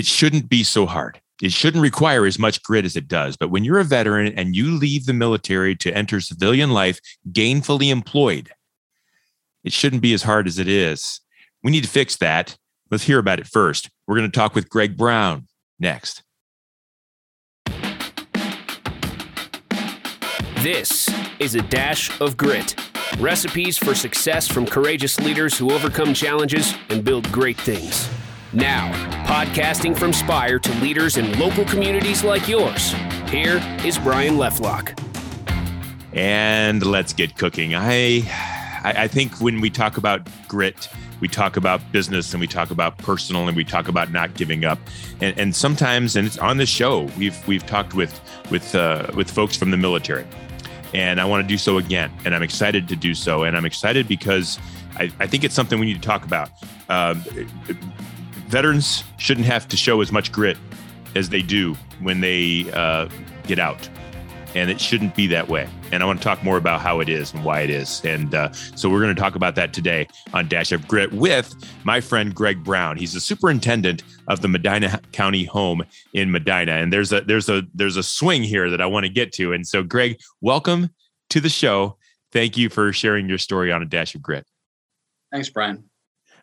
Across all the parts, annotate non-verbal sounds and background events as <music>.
it shouldn't be so hard. It shouldn't require as much grit as it does. But when you're a veteran and you leave the military to enter civilian life gainfully employed, it shouldn't be as hard as it is. We need to fix that. Let's hear about it first. We're going to talk with Greg Brown next. This is a dash of grit. Recipes for success from courageous leaders who overcome challenges and build great things. Now, podcasting from Spire to leaders in local communities like yours, here is Brian Leflock. And let's get cooking. I, I think when we talk about grit, we talk about business and we talk about personal and we talk about not giving up. And, and sometimes, and it's on the show, we've we've talked with with uh, with folks from the military, and I want to do so again. And I'm excited to do so. And I'm excited because I, I think it's something we need to talk about. Um, veterans shouldn't have to show as much grit as they do when they uh, get out. And it shouldn't be that way. And I want to talk more about how it is and why it is. And uh, so we're going to talk about that today on Dash of Grit with my friend Greg Brown. He's the superintendent of the Medina County Home in Medina. And there's a there's a there's a swing here that I want to get to. And so, Greg, welcome to the show. Thank you for sharing your story on a Dash of Grit. Thanks, Brian.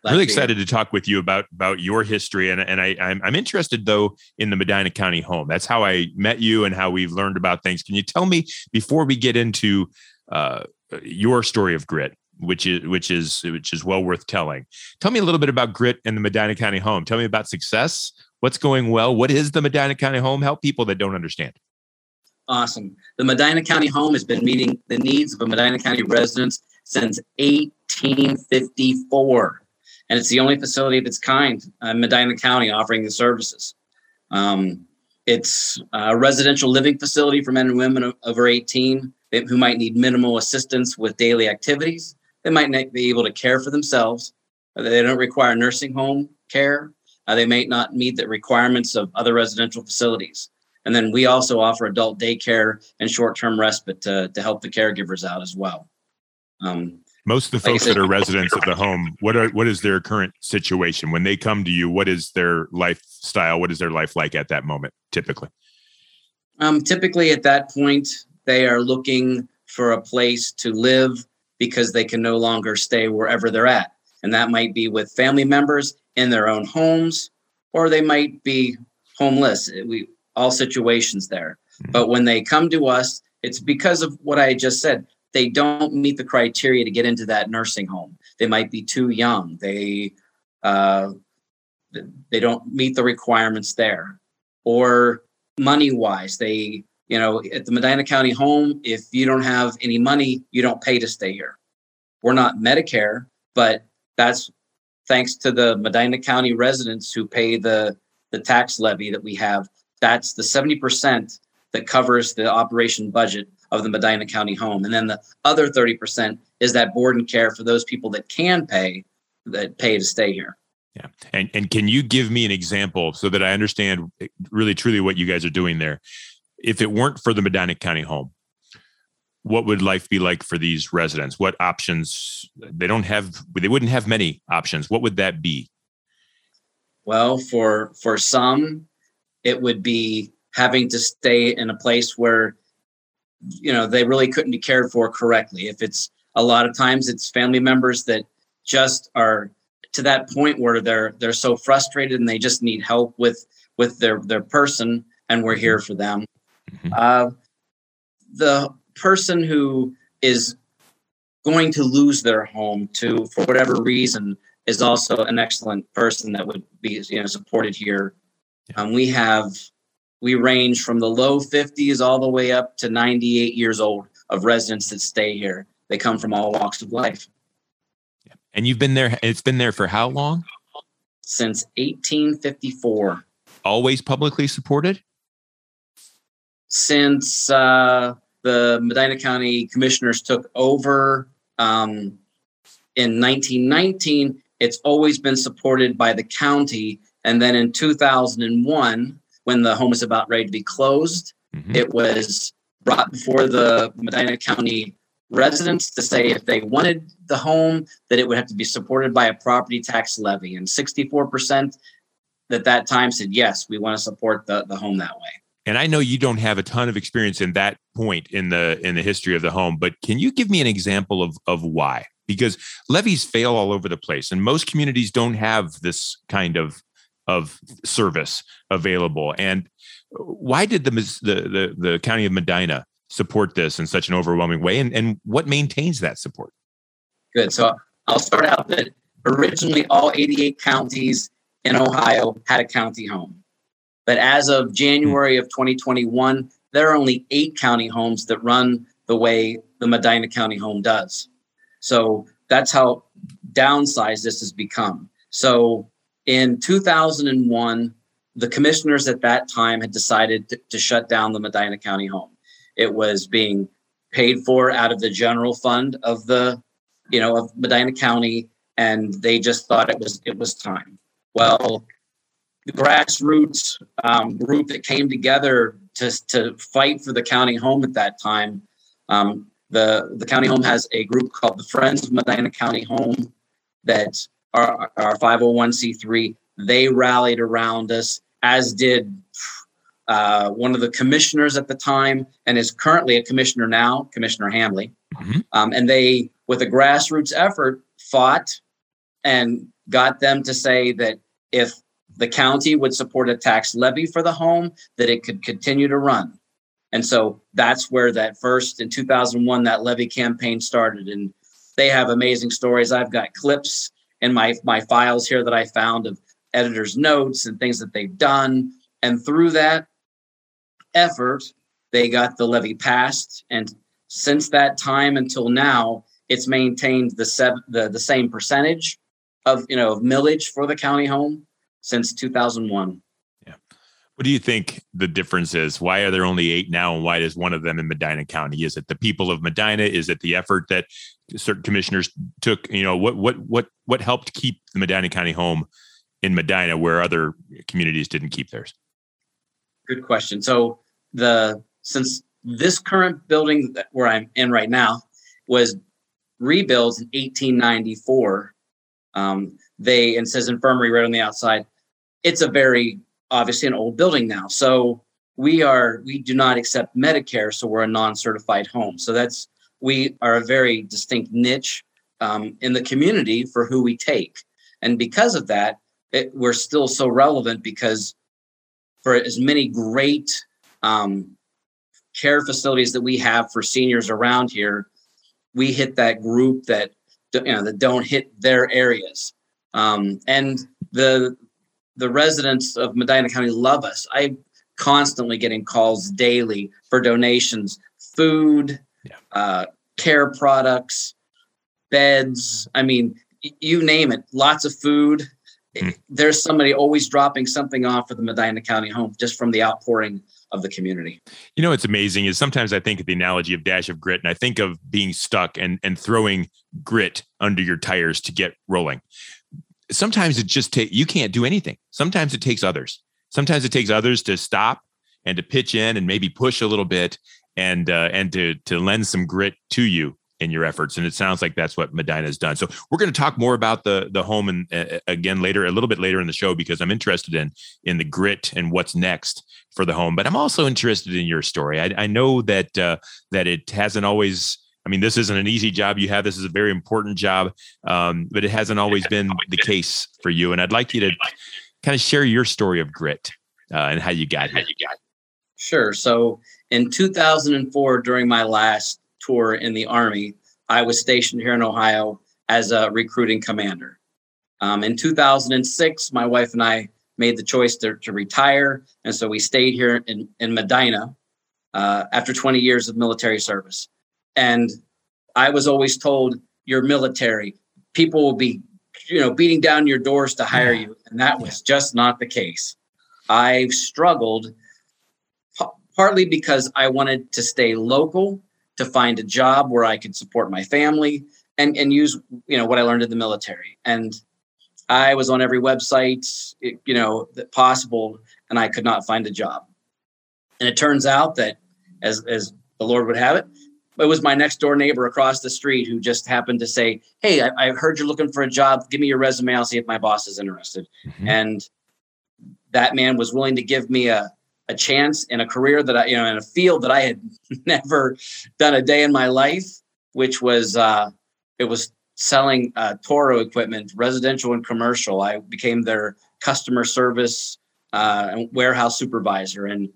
I'm really excited to talk with you about about your history, and and I I'm, I'm interested though in the Medina County home. That's how I met you and how we've learned about things. Can you tell me before we get into uh, your story of grit, which is which is which is well worth telling? Tell me a little bit about grit and the Medina County home. Tell me about success. What's going well? What is the Medina County home? Help people that don't understand. Awesome. The Medina County home has been meeting the needs of a Medina County residents since 1854 and it's the only facility of its kind in Medina County offering the services. Um, it's a residential living facility for men and women over 18 who might need minimal assistance with daily activities. They might not be able to care for themselves. They don't require nursing home care. Uh, they may not meet the requirements of other residential facilities. And then we also offer adult daycare and short term respite to, to help the caregivers out as well. Um, most of the folks that are residents of the home, what are what is their current situation when they come to you? What is their lifestyle? What is their life like at that moment, typically? Um, typically, at that point, they are looking for a place to live because they can no longer stay wherever they're at, and that might be with family members in their own homes, or they might be homeless. We all situations there, mm-hmm. but when they come to us, it's because of what I just said they don't meet the criteria to get into that nursing home. They might be too young. They uh, they don't meet the requirements there, or money wise, they you know at the Medina County home, if you don't have any money, you don't pay to stay here. We're not Medicare, but that's thanks to the Medina County residents who pay the the tax levy that we have. That's the seventy percent that covers the operation budget of the Medina County home. And then the other 30% is that board and care for those people that can pay, that pay to stay here. Yeah. And and can you give me an example so that I understand eh, really truly what you guys are doing there? If it weren't for the Medina County home, what would life be like for these residents? What options they don't have they wouldn't have many options. What would that be? Well, for for some it would be having to stay in a place where you know they really couldn't be cared for correctly if it's a lot of times it's family members that just are to that point where they're they're so frustrated and they just need help with with their their person and we're here for them mm-hmm. uh, the person who is going to lose their home to for whatever reason is also an excellent person that would be you know supported here yeah. um, we have we range from the low 50s all the way up to 98 years old of residents that stay here. They come from all walks of life. And you've been there, it's been there for how long? Since 1854. Always publicly supported? Since uh, the Medina County commissioners took over um, in 1919, it's always been supported by the county. And then in 2001, when the home was about ready to be closed. Mm-hmm. It was brought before the Medina County residents to say if they wanted the home, that it would have to be supported by a property tax levy. And 64% at that time said, yes, we want to support the, the home that way. And I know you don't have a ton of experience in that point in the in the history of the home, but can you give me an example of of why? Because levies fail all over the place, and most communities don't have this kind of of service available. And uh, why did the the the, the county of Medina support this in such an overwhelming way? And and what maintains that support? Good. So I'll start out that originally all 88 counties in Ohio had a county home. But as of January of 2021, there are only eight county homes that run the way the Medina County home does. So that's how downsized this has become. So in 2001, the commissioners at that time had decided to, to shut down the Medina County home. It was being paid for out of the general fund of the, you know, of Medina County, and they just thought it was it was time. Well, the grassroots um, group that came together to, to fight for the county home at that time. Um, the, the county home has a group called the Friends of Medina County Home that are our 501c3. They rallied around us, as did uh, one of the commissioners at the time and is currently a commissioner now, Commissioner Hambley. Mm-hmm. Um, and they, with a grassroots effort, fought and got them to say that if the county would support a tax levy for the home, that it could continue to run. And so that's where that first in 2001 that levy campaign started. And they have amazing stories. I've got clips in my my files here that I found of editors' notes and things that they've done. And through that effort, they got the levy passed. And since that time until now, it's maintained the the, the same percentage of you know of millage for the county home since 2001. What do you think the difference is? Why are there only eight now, and why is one of them in Medina County? Is it the people of Medina? Is it the effort that certain commissioners took? You know, what what what what helped keep the Medina County home in Medina, where other communities didn't keep theirs? Good question. So the since this current building that where I'm in right now was rebuilt in 1894 um, they and says infirmary right on the outside. It's a very obviously an old building now. So we are we do not accept Medicare, so we're a non-certified home. So that's we are a very distinct niche um, in the community for who we take, and because of that, it, we're still so relevant because for as many great um, care facilities that we have for seniors around here, we hit that group that you know that don't hit their areas um, and the the residents of medina county love us I'm constantly getting calls daily for donations food yeah. uh, care products beds i mean you name it lots of food mm. there's somebody always dropping something off for the medina county home just from the outpouring of the community. You know, it's amazing is sometimes I think of the analogy of dash of grit, and I think of being stuck and and throwing grit under your tires to get rolling. Sometimes it just takes you can't do anything. Sometimes it takes others. Sometimes it takes others to stop and to pitch in and maybe push a little bit and uh, and to to lend some grit to you in your efforts. And it sounds like that's what Medina has done. So we're going to talk more about the the home and uh, again later, a little bit later in the show, because I'm interested in in the grit and what's next for the home. But I'm also interested in your story. I, I know that uh, that it hasn't always. I mean, this isn't an easy job you have. This is a very important job, um, but it hasn't always been the case for you. And I'd like you to kind of share your story of grit uh, and how you got here. Sure. So in 2004, during my last tour in the Army, I was stationed here in Ohio as a recruiting commander. Um, in 2006, my wife and I made the choice to, to retire. And so we stayed here in, in Medina uh, after 20 years of military service. And I was always told, you're military. People will be, you know, beating down your doors to hire you. And that was just not the case. I've struggled p- partly because I wanted to stay local to find a job where I could support my family and and use you know what I learned in the military. And I was on every website you know that possible, and I could not find a job. And it turns out that as as the Lord would have it, it was my next door neighbor across the street who just happened to say, "Hey, I, I heard you're looking for a job. Give me your resume. I'll see if my boss is interested." Mm-hmm. And that man was willing to give me a a chance in a career that I, you know, in a field that I had <laughs> never done a day in my life, which was uh, it was selling uh, Toro equipment, residential and commercial. I became their customer service uh, and warehouse supervisor, and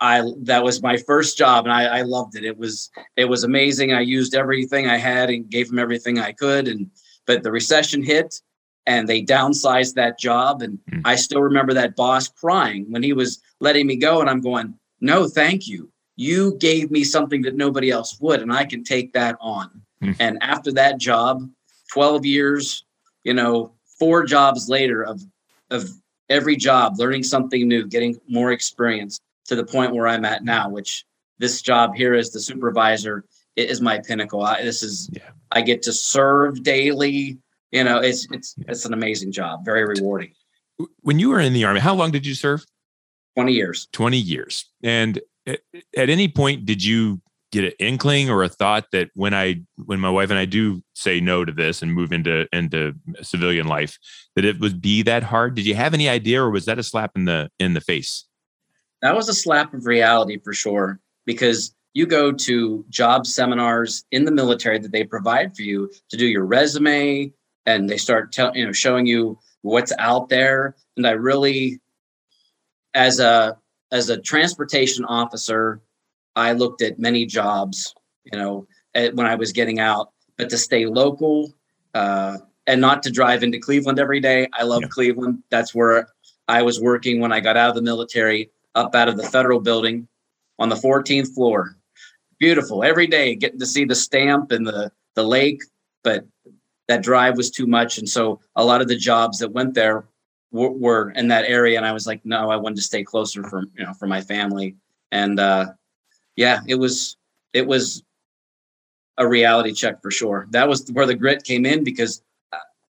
I that was my first job, and I, I loved it. It was it was amazing. I used everything I had and gave them everything I could, and but the recession hit, and they downsized that job, and mm. I still remember that boss crying when he was letting me go, and I'm going, no, thank you. You gave me something that nobody else would, and I can take that on. Mm. And after that job, 12 years, you know, four jobs later of of every job, learning something new, getting more experience to the point where I'm at now, which this job here as the supervisor is my pinnacle. I, this is yeah. I get to serve daily. You know, it's it's it's an amazing job, very rewarding. When you were in the army, how long did you serve? 20 years. 20 years. And at, at any point did you get an inkling or a thought that when I when my wife and I do say no to this and move into into civilian life that it would be that hard? Did you have any idea or was that a slap in the in the face? That was a slap of reality for sure because you go to job seminars in the military that they provide for you to do your resume and they start telling you know showing you what's out there and I really as a as a transportation officer I looked at many jobs, you know, when I was getting out, but to stay local uh, and not to drive into Cleveland every day. I love yeah. Cleveland. That's where I was working when I got out of the military, up out of the federal building on the 14th floor. Beautiful every day, getting to see the stamp and the the lake, but that drive was too much, and so a lot of the jobs that went there were, were in that area, and I was like, no, I wanted to stay closer for you know for my family, and uh, yeah, it was it was a reality check for sure. That was where the grit came in because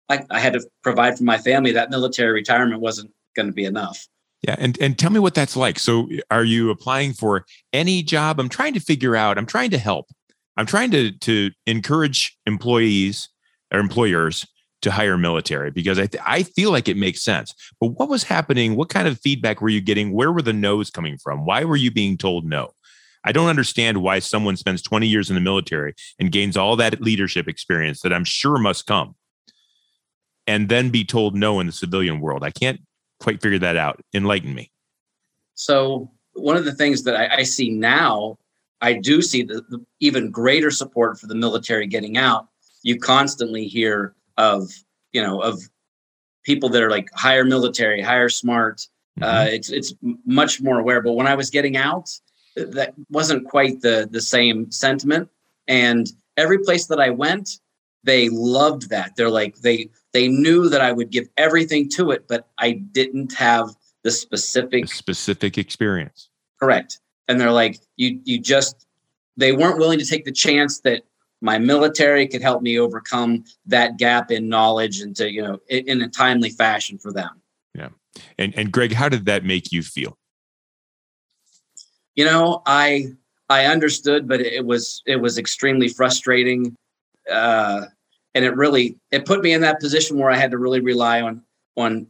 I, I had to provide for my family. That military retirement wasn't going to be enough. Yeah, and and tell me what that's like. So, are you applying for any job? I'm trying to figure out. I'm trying to help. I'm trying to to encourage employees or employers to hire military because I th- I feel like it makes sense. But what was happening? What kind of feedback were you getting? Where were the no's coming from? Why were you being told no? I don't understand why someone spends 20 years in the military and gains all that leadership experience that I'm sure must come and then be told no in the civilian world. I can't quite figure that out. Enlighten me. So, one of the things that I, I see now, I do see the, the even greater support for the military getting out. You constantly hear of, you know, of people that are like hire military, hire smart. Mm-hmm. Uh, it's it's much more aware. But when I was getting out, that wasn't quite the the same sentiment. And every place that I went, they loved that. They're like they they knew that I would give everything to it, but I didn't have the specific the specific experience. Correct. And they're like, you you just they weren't willing to take the chance that my military could help me overcome that gap in knowledge and to you know in, in a timely fashion for them. Yeah. And and Greg, how did that make you feel? you know, I I understood, but it was it was extremely frustrating, uh, and it really it put me in that position where I had to really rely on on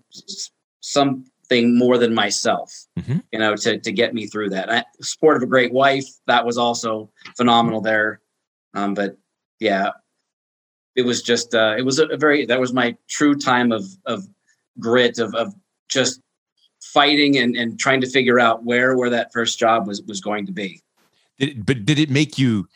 something more than myself, mm-hmm. you know, to to get me through that. I, support of a great wife that was also phenomenal there, um, but yeah, it was just uh, it was a, very that was my true time of of grit of of just fighting and, and trying to figure out where where that first job was was going to be. Did, but did it make you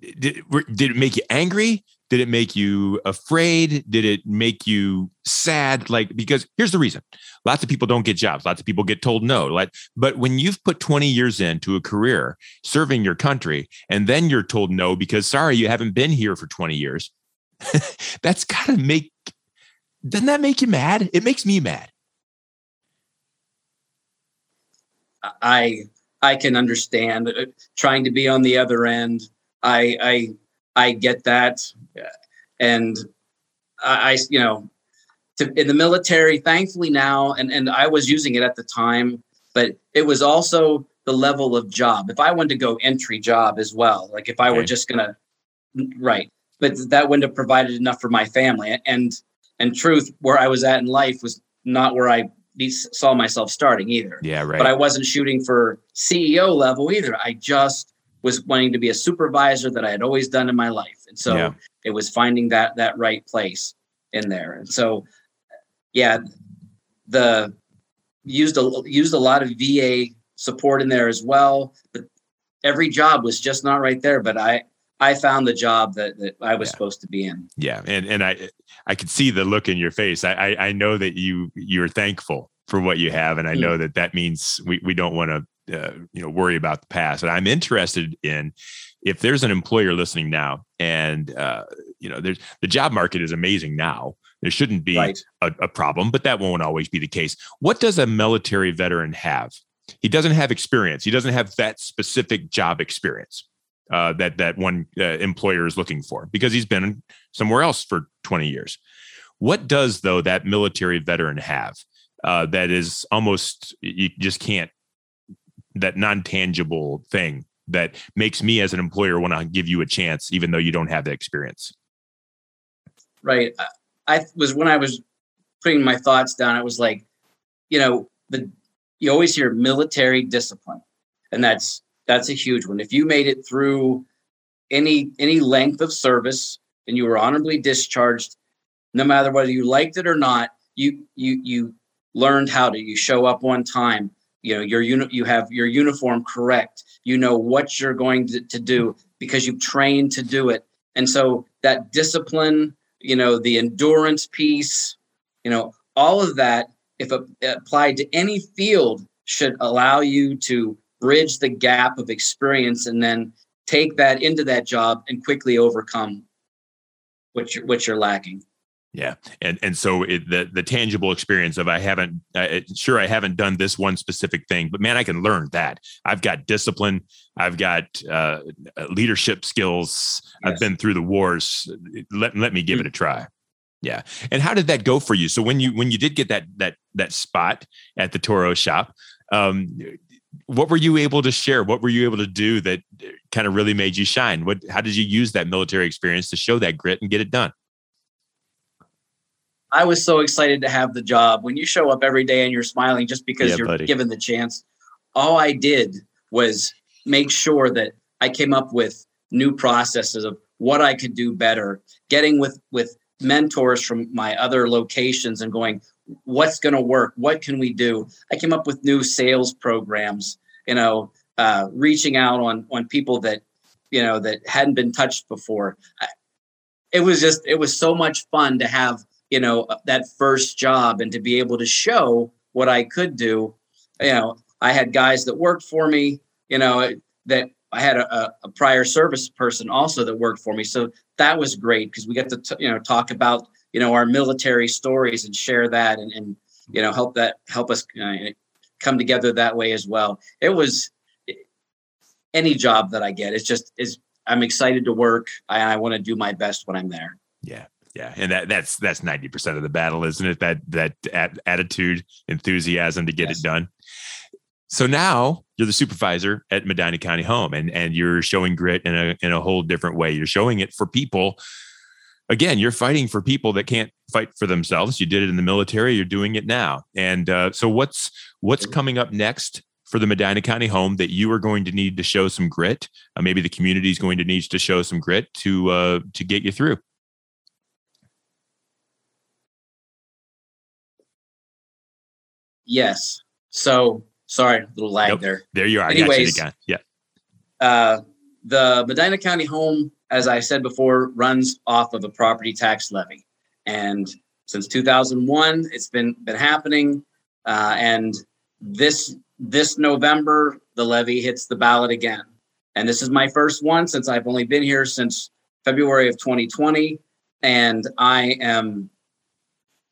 did, did it make you angry? Did it make you afraid? Did it make you sad? Like, because here's the reason lots of people don't get jobs. Lots of people get told no. Like, but when you've put 20 years into a career serving your country and then you're told no because sorry, you haven't been here for 20 years, <laughs> that's got to make, doesn't that make you mad? It makes me mad. I I can understand uh, trying to be on the other end. I I I get that, and I, I you know, to, in the military, thankfully now, and and I was using it at the time, but it was also the level of job. If I wanted to go entry job as well, like if I were just gonna, right, but that wouldn't have provided enough for my family. And and truth, where I was at in life was not where I saw myself starting either. Yeah, right. But I wasn't shooting for CEO level either. I just was wanting to be a supervisor that I had always done in my life, and so Yeah. it was finding that that right place in there. And so, yeah, the used a used a lot of VA support in there as well. But every job was just not right there. But I I found the job that that I was Yeah. supposed to be in. Yeah, and and I I could see the look in your face. I I, I know that you you're thankful for what you have, and I Mm. know that that means we we don't want to uh, you know worry about the past. And I'm interested in if there's an employer listening now, and uh, you know there's the job market is amazing now. There shouldn't be Right. a, a problem, but that won't always be the case. What does a military veteran have? He doesn't have experience. He doesn't have that specific job experience uh, that that one uh, employer is looking for because he's been somewhere else for 20 years. What does though that military veteran have uh, that is almost you just can't that non tangible thing that makes me as an employer want to give you a chance even though you don't have the experience? right I, I was when i was putting my thoughts down i was like you know the you always hear military discipline and that's that's a huge one if you made it through any any length of service and you were honorably discharged no matter whether you liked it or not you you you learned how to you show up on time you know your unit you have your uniform correct. You know what you're going to, to do because you've trained to do it. And so that discipline you know the endurance piece you know all of that if applied to any field should allow you to bridge the gap of experience and then take that into that job and quickly overcome what you're what you're lacking Yeah, and and so it, the the tangible experience of I haven't uh, sure I haven't done this one specific thing, but man, I can learn that. I've got discipline. I've got uh, leadership skills. I've been through the wars. Let let me give it a try. Yeah. And how did that go for you? So when you when you did get that that that spot at the Toro shop, um, what were you able to share? What were you able to do that kind of really made you shine? What how did you use that military experience to show that grit and get it done? I was so excited to have the job. When you show up every day and you're smiling just because Yeah, you're buddy. given the chance, all I did was make sure that I came up with new processes of what I could do better, getting with with mentors from my other locations and going, what's going to work? What can we do? I came up with new sales programs, you know, uh, reaching out on on people that, you know, that hadn't been touched before. I, it was just, it was so much fun to have you know that first job and to be able to show what I could do. You know, I had guys that worked for me. You know that I had a, a prior service person also that worked for me, so that was great because we get to t- you know talk about you know our military stories and share that and, and you know help that help us uh, come together that way as well. It was any job that I get. It's just is I'm excited to work. I, I want to do my best when I'm there. Yeah. Yeah. And that that's that's 90% of the battle, isn't it? That that at, attitude, enthusiasm to get Yes. it done. So now you're the supervisor at Medina County Home and and you're showing grit in a in a whole different way. You're showing it for people. Again, you're fighting for people that can't fight for themselves. You did it in the military, you're doing it now. And uh, so what's what's coming up next for the Medina County Home that you are going to need to show some grit? Uh, maybe the community is going to need to show some grit to uh, to get you through. Yes. So sorry, little lag Nope. there. There you are. I got you Anyways. again. Yeah. Uh, the Medina County home, as I said before, runs off of a property tax levy, and since 2001, it's been been happening. Uh, and this this November, the levy hits the ballot again, and this is my first one since I've only been here since February of 2020, and I am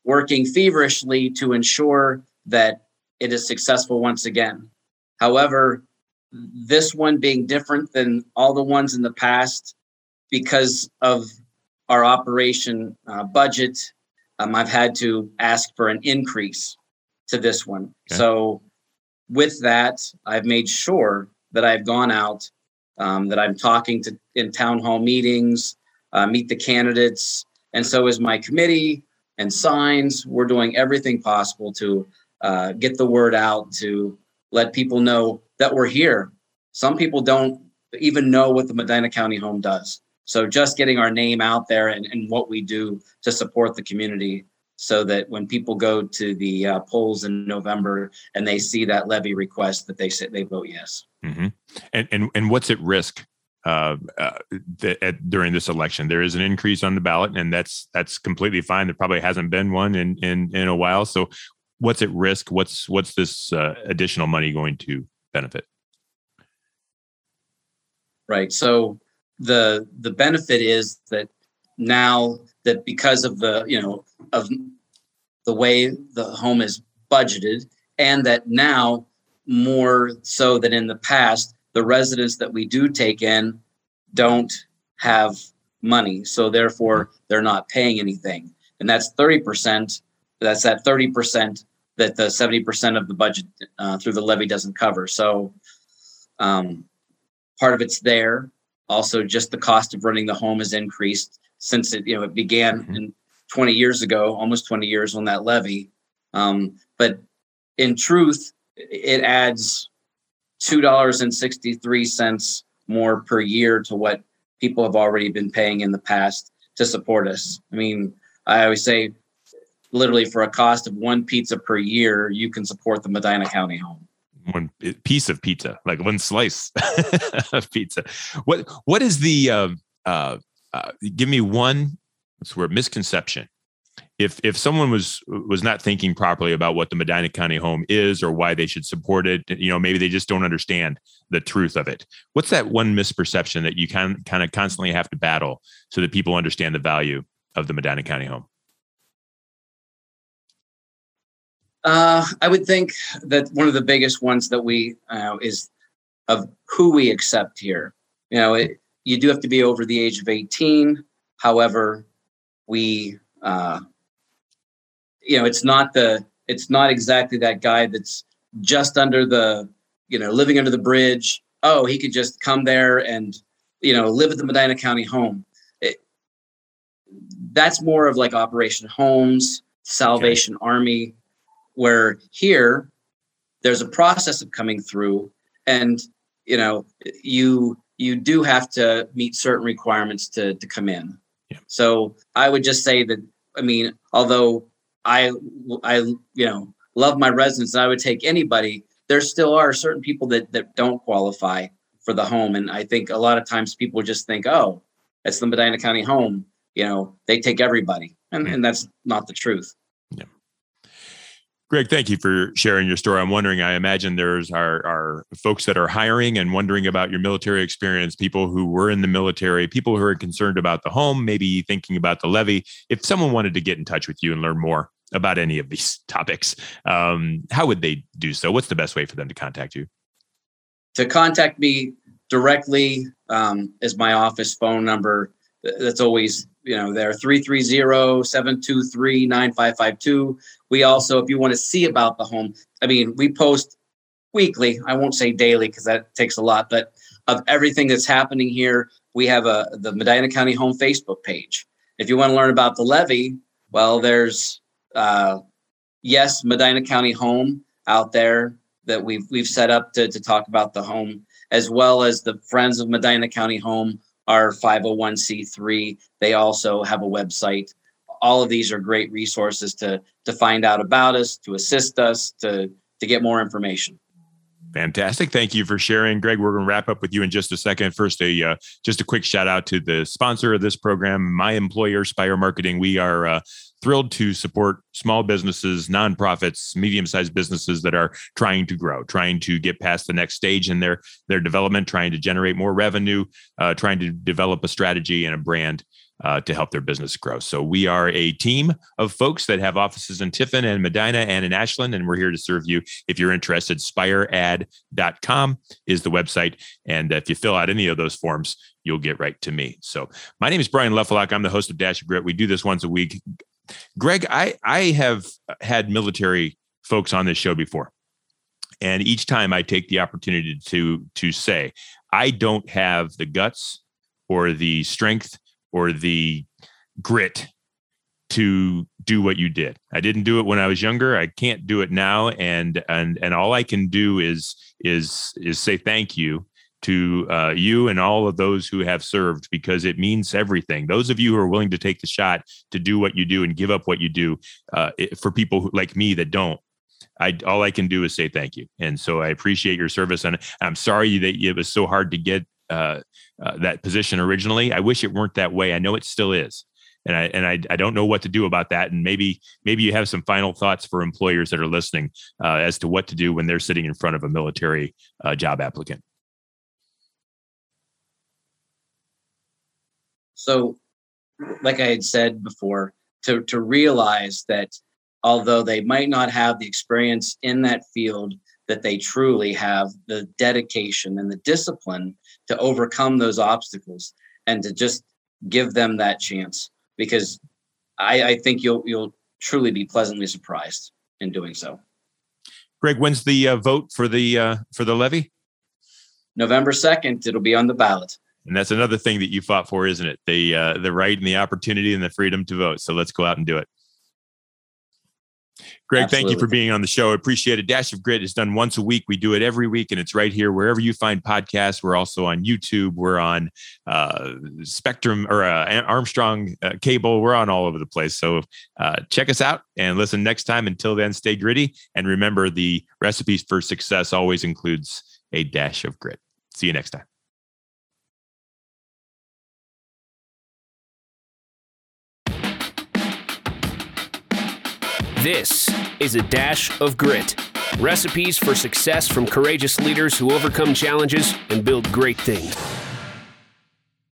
working feverishly to ensure that it is successful once again. However, this one being different than all the ones in the past because of our operation uh, budget, um, I've had to ask for an increase to this one. Okay. So, with that, I've made sure that I've gone out, um, that I'm talking to in town hall meetings, uh, meet the candidates, and so is my committee and signs. We're doing everything possible to uh, get the word out to let people know that we're here. Some people don't even know what the Medina County Home does. So just getting our name out there and, and what we do to support the community so that when people go to the uh, polls in November and they see that levy request, that they say they vote yes. Mm-hmm. And, and and what's at risk uh, uh, at, during this election? There is an increase on the ballot, and that's that's completely fine. There probably hasn't been one in in in a while. So, what's at risk? What's what's this uh, additional money going to benefit? Right. So the the benefit is that now that because of the you know of the way the home is budgeted and that now more so than in the past the residents that we do take in don't have money so therefore they're not paying anything and that's 30% that's that 30% that the 70% of the budget uh, through the levy doesn't cover so um, part of it's there also just the cost of running the home has increased since it you know it began mm-hmm. in 20 years ago, almost 20 years on that levy. Um, but in truth, it adds two dollars and sixty three cents more per year to what people have already been paying in the past to support us. I mean, I always say, literally, for a cost of one pizza per year, you can support the Medina County home. One piece of pizza, like one slice <laughs> of pizza. What what is the uh, uh, uh, give me one where misconception if if someone was was not thinking properly about what the Medina County home is or why they should support it, you know, maybe they just don't understand the truth of it. What's that one misperception that you can kind of constantly have to battle so that people understand the value of the Medina County home? Uh, I would think that one of the biggest ones that we uh, is of who we accept here. You know, it, you do have to be over the age of 18. However, we, uh, you know, it's not the, it's not exactly that guy that's just under the, you know, living under the bridge. Oh, he could just come there and, you know, live at the Medina County home. It, that's more of like Operation Homes, Salvation okay. Army, where here there's a process of coming through and you know you you do have to meet certain requirements to to come in. Yeah. So I would just say that I mean, although I I you know love my residents and I would take anybody, there still are certain people that that don't qualify for the home, and I think a lot of times people just think, oh, it's the Medina County home. You know, they take everybody, and, mm-hmm. and that's not the truth. Greg, thank you for sharing your story. I'm wondering, I imagine there's our, our folks that are hiring and wondering about your military experience, people who were in the military, people who are concerned about the home, maybe thinking about the levy. If someone wanted to get in touch with you and learn more about any of these <laughs> topics, um, how would they do so? What's the best way for them to contact you? To contact me directly um, is my office phone number. That's always you know, they're 330-723-9552. We also, if you want to see about the home, I mean, we post weekly. I won't say daily because that takes a lot, but of everything that's happening here, we have a the Medina County Home Facebook page. If you want to learn about the levy, well, there's uh, yes, Medina County Home out there that we've we've set up to, to talk about the home, as well as the Friends of Medina County Home are 501c3. They also have a website. All of these are great resources to to find out about us, to assist us, to to get more information. Fantastic. Thank you for sharing, Greg. We're going to wrap up with you in just a second. First, a uh, just a quick shout out to the sponsor of this program, my employer, Spire Marketing. We are uh, thrilled to support small businesses, nonprofits, medium-sized businesses that are trying to grow, trying to get past the next stage in their their development, trying to generate more revenue, uh, trying to develop a strategy and a brand uh, to help their business grow. So we are a team of folks that have offices in Tiffin and Medina and in Ashland, and we're here to serve you. If you're interested, spiread.com is the website. And if you fill out any of those forms, you'll get right to me. So my name is Brian Lefelock. I'm the host of Dash of Grit. We do this once a week. Greg, I, I have had military folks on this show before. And each time I take the opportunity to to say, I don't have the guts or the strength or the grit to do what you did. I didn't do it when I was younger. I can't do it now, and and and all I can do is is is say thank you to uh, you and all of those who have served because it means everything. Those of you who are willing to take the shot to do what you do and give up what you do uh, it, for people who, like me that don't. I all I can do is say thank you, and so I appreciate your service. And I'm sorry that it was so hard to get uh, uh that position originally. I wish it weren't that way. I know it still is and I and I, I don't know what to do about that. And maybe maybe you have some final thoughts for employers that are listening uh, as to what to do when they're sitting in front of a military uh, job applicant. So, like I had said before, to to realize that although they might not have the experience in that field, that they truly have the dedication and the discipline to overcome those obstacles and to just give them that chance because I, I think you'll you'll truly be pleasantly surprised in doing so. Greg, when's the uh, vote for the uh, for the levy? November second. It'll be on the ballot. And that's another thing that you fought for, isn't it? The uh, the right and the opportunity and the freedom to vote. So let's go out and do it. Greg, Absolutely. thank you for being on the show. I appreciate it. Dash of Grit is done once a week. We do it every week, and it's right here wherever you find podcasts. We're also on YouTube. We're on uh, Spectrum or uh, Armstrong uh, Cable. We're on all over the place. So uh, check us out and listen next time. Until then, stay gritty. And remember, the recipes for success always includes a dash of grit. See you next time. This is a dash of grit. Recipes for success from courageous leaders who overcome challenges and build great things.